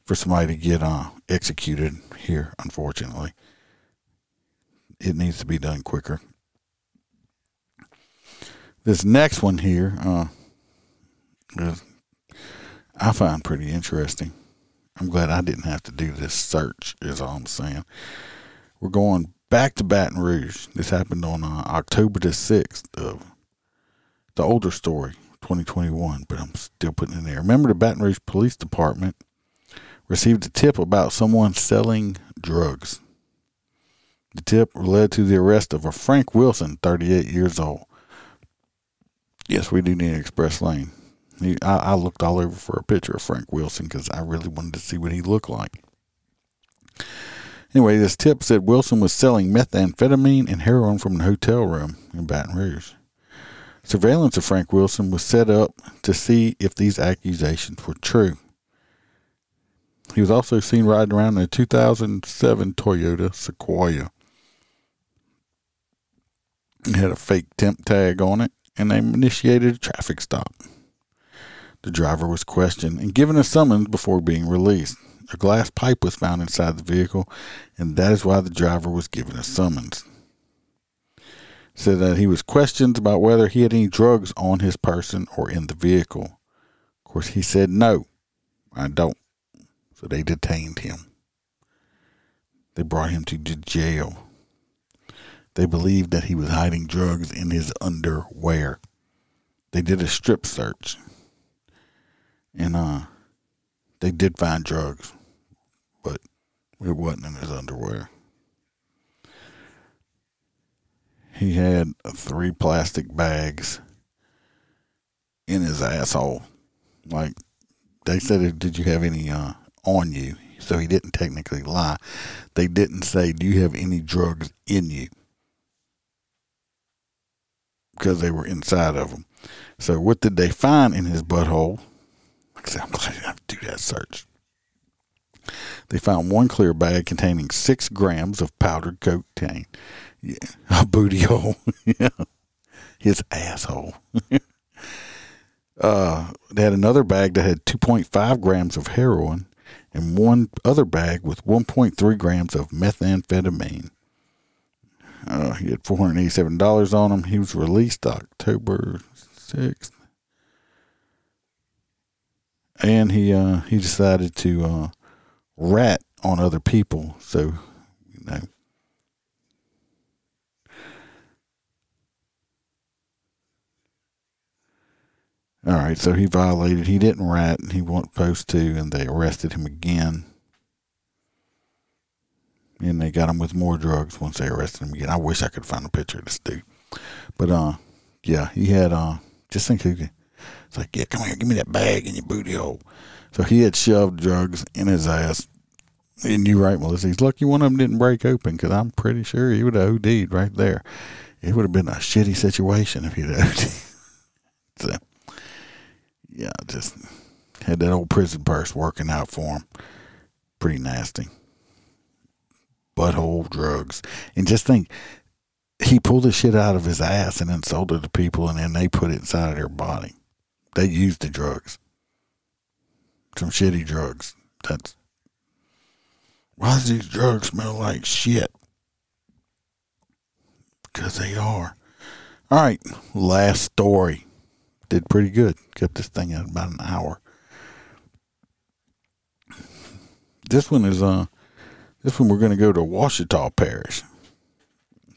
Speaker 4: for somebody to get uh, executed here, unfortunately. It needs to be done quicker. This next one here, uh, is, I find pretty interesting. I'm glad I didn't have to do this search, is all I'm saying. We're going back to Baton Rouge. This happened on uh, October the 6th of the older story, 2021, but I'm still putting it in there. Remember the Baton Rouge Police Department received a tip about someone selling drugs. The tip led to the arrest of a Frank Wilson, 38 years old. Yes, we do need an express lane. He, I, I looked all over for a picture of Frank Wilson because I really wanted to see what he looked like. Anyway, this tip said Wilson was selling methamphetamine and heroin from a hotel room in Baton Rouge. Surveillance of Frank Wilson was set up to see if these accusations were true. He was also seen riding around in a 2007 Toyota Sequoia. It had a fake temp tag on it, and they initiated a traffic stop. The driver was questioned and given a summons before being released. A glass pipe was found inside the vehicle, and that is why the driver was given a summons. Said that he was questioned about whether he had any drugs on his person or in the vehicle. Of course, he said, No, I don't. So they detained him. They brought him to jail. They believed that he was hiding drugs in his underwear. They did a strip search. And uh they did find drugs but it wasn't in his underwear. He had three plastic bags in his asshole. Like they said, did you have any uh, on you? So he didn't technically lie. They didn't say, do you have any drugs in you? Because they were inside of him. So what did they find in his butthole? I'm glad I have to do that search. They found one clear bag containing six grams of powdered cocaine. Yeah, a booty hole. his asshole. uh, they had another bag that had 2.5 grams of heroin and one other bag with 1.3 grams of methamphetamine. Uh, he had $487 on him. He was released October 6th. And he uh, he decided to uh, rat on other people. So, you know. All right, so he violated. He didn't rat, and he wasn't supposed to, and they arrested him again. And they got him with more drugs once they arrested him again. I wish I could find a picture of this dude, but uh, yeah, he had uh, just think could. It's like, yeah, come here, give me that bag in your booty hole. So he had shoved drugs in his ass. And you're right, Melissa. He's lucky one of them didn't break open because I'm pretty sure he would have OD'd right there. It would have been a shitty situation if he'd OD'd. so, yeah, just had that old prison purse working out for him. Pretty nasty. Butthole drugs. And just think, he pulled the shit out of his ass and then sold it to people, and then they put it inside of their body. They used the drugs. Some shitty drugs. That's why does these drugs smell like shit? Because they are. All right, last story. Did pretty good. Kept this thing at about an hour. This one is uh this one we're gonna go to Ouachita Parish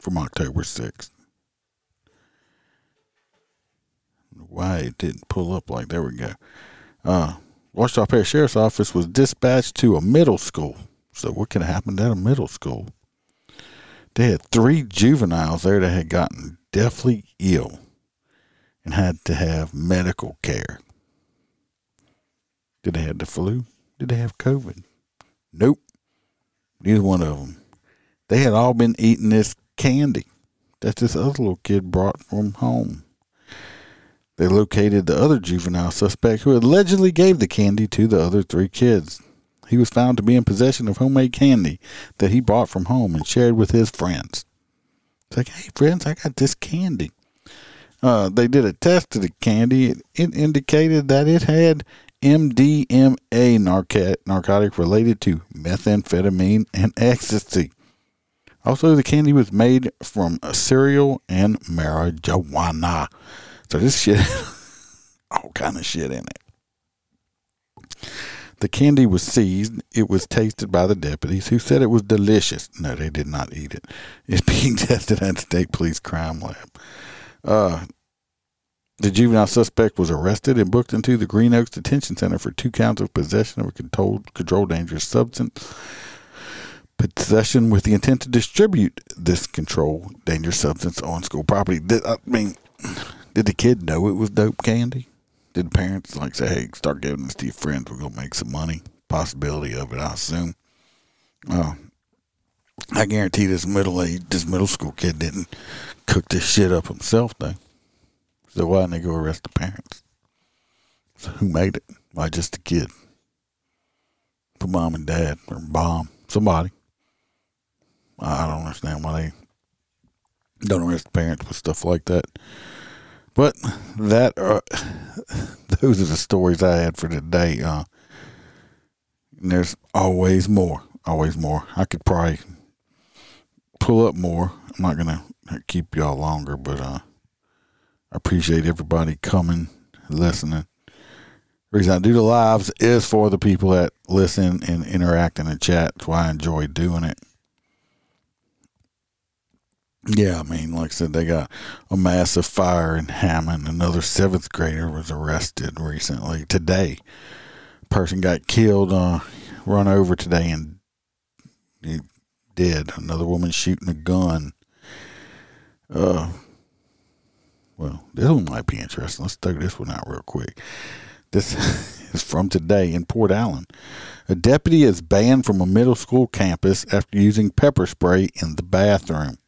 Speaker 4: from October sixth. Why it didn't pull up like there we go. Uh Ouachita Parish Sheriff's Office was dispatched to a middle school. So what could have happened at a middle school? They had three juveniles there that had gotten deathly ill and had to have medical care. Did they have the flu? Did they have COVID? Nope. Neither one of them. They had all been eating this candy that this other little kid brought from home. They located the other juvenile suspect who allegedly gave the candy to the other three kids. He was found to be in possession of homemade candy that he brought from home and shared with his friends. It's like, hey, friends, I got this candy. Uh, they did a test of the candy. It, it indicated that it had MDMA narcotic, narcotic related to methamphetamine and ecstasy. Also, the candy was made from cereal and marijuana. So this shit, all kind of shit in it. The candy was seized. It was tasted by the deputies, who said it was delicious. No, they did not eat it. It's being tested at the state police crime lab. Uh, the juvenile suspect was arrested and booked into the Green Oaks Detention Center for two counts of possession of a controlled, controlled dangerous substance, possession with the intent to distribute this controlled dangerous substance on school property. I mean, did the kid know it was dope candy? Did the parents like say, "Hey, start giving this to your friends. We're gonna make some money." Possibility of it, I assume. Oh, I guarantee this middle age, this middle school kid didn't cook this shit up himself, though. So why didn't they go arrest the parents? So who made it? Why just the kid? For mom and dad or mom, somebody. I don't understand why they don't arrest the parents with stuff like that. But that uh, those are the stories I had for today. Uh, there's always more, always more. I could probably pull up more. I'm not gonna keep y'all longer, but uh, I appreciate everybody coming, listening. The reason I do the lives is for the people that listen and interact in the chat. That's why I enjoy doing it. Yeah, I mean, like I said, they got a massive fire in Hammond. Another seventh grader was arrested recently. Today, person got killed, uh, run over today, and he. Another woman shooting a gun. Uh, well, this one might be interesting. Let's throw this one out real quick. This is from today in Port Allen. A deputy is banned from a middle school campus after using pepper spray in the bathroom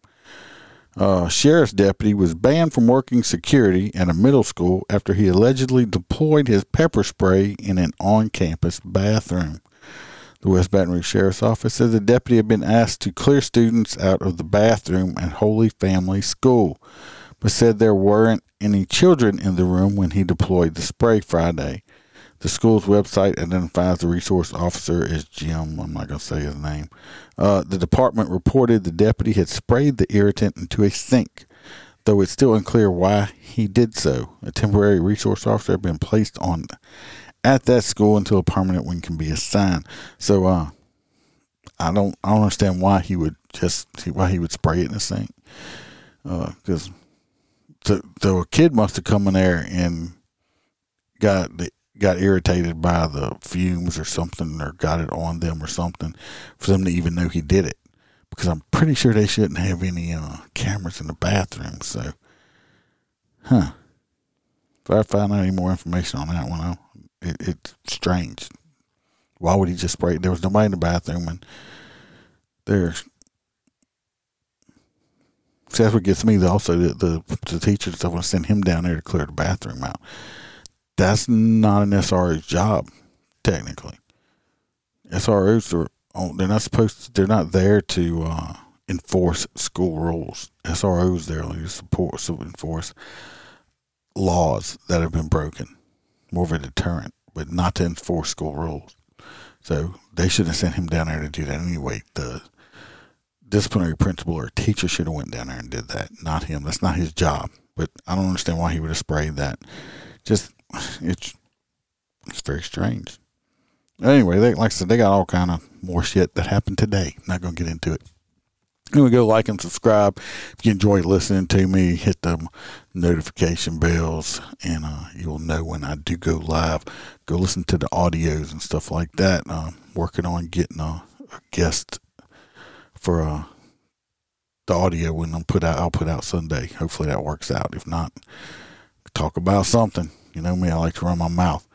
Speaker 4: uh, sheriff's deputy was banned from working security at a middle school after he allegedly deployed his pepper spray in an on campus bathroom. The West Baton Rouge Sheriff's Office said the deputy had been asked to clear students out of the bathroom at Holy Family School, but said there weren't any children in the room when he deployed the spray Friday. The school's website identifies the resource officer as Jim. I'm not going to say his name. Uh, the department reported the deputy had sprayed the irritant into a sink, though it's still unclear why he did so. A temporary resource officer had been placed on at that school until a permanent one can be assigned. So, uh, I don't, I don't understand why he would just why he would spray it in the sink, because uh, the the kid must have come in there and got the got irritated by the fumes or something or got it on them or something for them to even know he did it because I'm pretty sure they shouldn't have any uh, cameras in the bathroom. So, huh? If I find out any more information on that one, it, it's strange. Why would he just spray? There was nobody in the bathroom, and there's. See, that's what gets me. Also, the the, the teachers that want to send him down there to clear the bathroom out that's not an SRO's job, technically. SROs are they're not supposed to, they're not there to uh, enforce school rules. SROs there to support to enforce laws that have been broken, more of a deterrent, but not to enforce school rules. So they should have sent him down there to do that anyway. The disciplinary principal or teacher should have went down there and did that, not him. That's not his job. But I don't understand why he would have sprayed that. Just it's it's very strange. Anyway, they like I said, they got all kind of more shit that happened today. Not gonna get into it. Anyway, go like and subscribe. If you enjoy listening to me, hit the notification bells, and uh, you'll know when I do go live. Go listen to the audios and stuff like that. Uh, working on getting a, a guest for uh, the audio when I'm put out. I'll put out Sunday. Hopefully that works out. If not, talk about something. You know me, I like to run my mouth.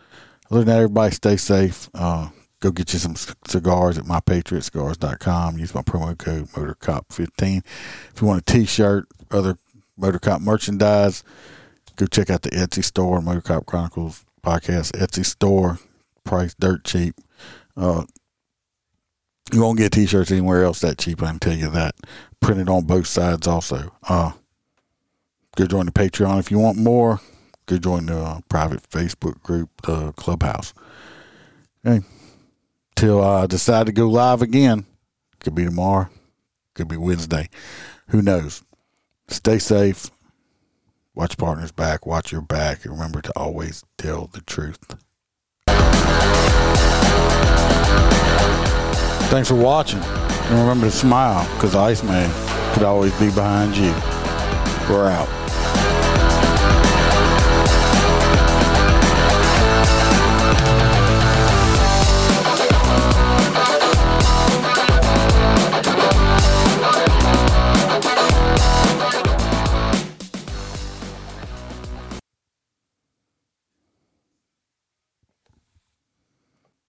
Speaker 4: Other than that, everybody stay safe. Uh, go get you some cigars at mypatriotcigars.com. Use my promo code MotorCop15. If you want a t-shirt, other MotorCop merchandise, go check out the Etsy store, MotorCop Chronicles podcast Etsy store. Price dirt cheap. Uh, you won't get t-shirts anywhere else that cheap. I can tell you that. Printed on both sides also. Uh, go join the Patreon if you want more go join the uh, private Facebook group, the Clubhouse. Okay. Till I decide to go live again. Could be tomorrow. Could be Wednesday. Who knows? Stay safe. Watch partners back. Watch your back. And remember to always tell the truth. Thanks for watching. And remember to smile because Iceman could always be behind you. We're out.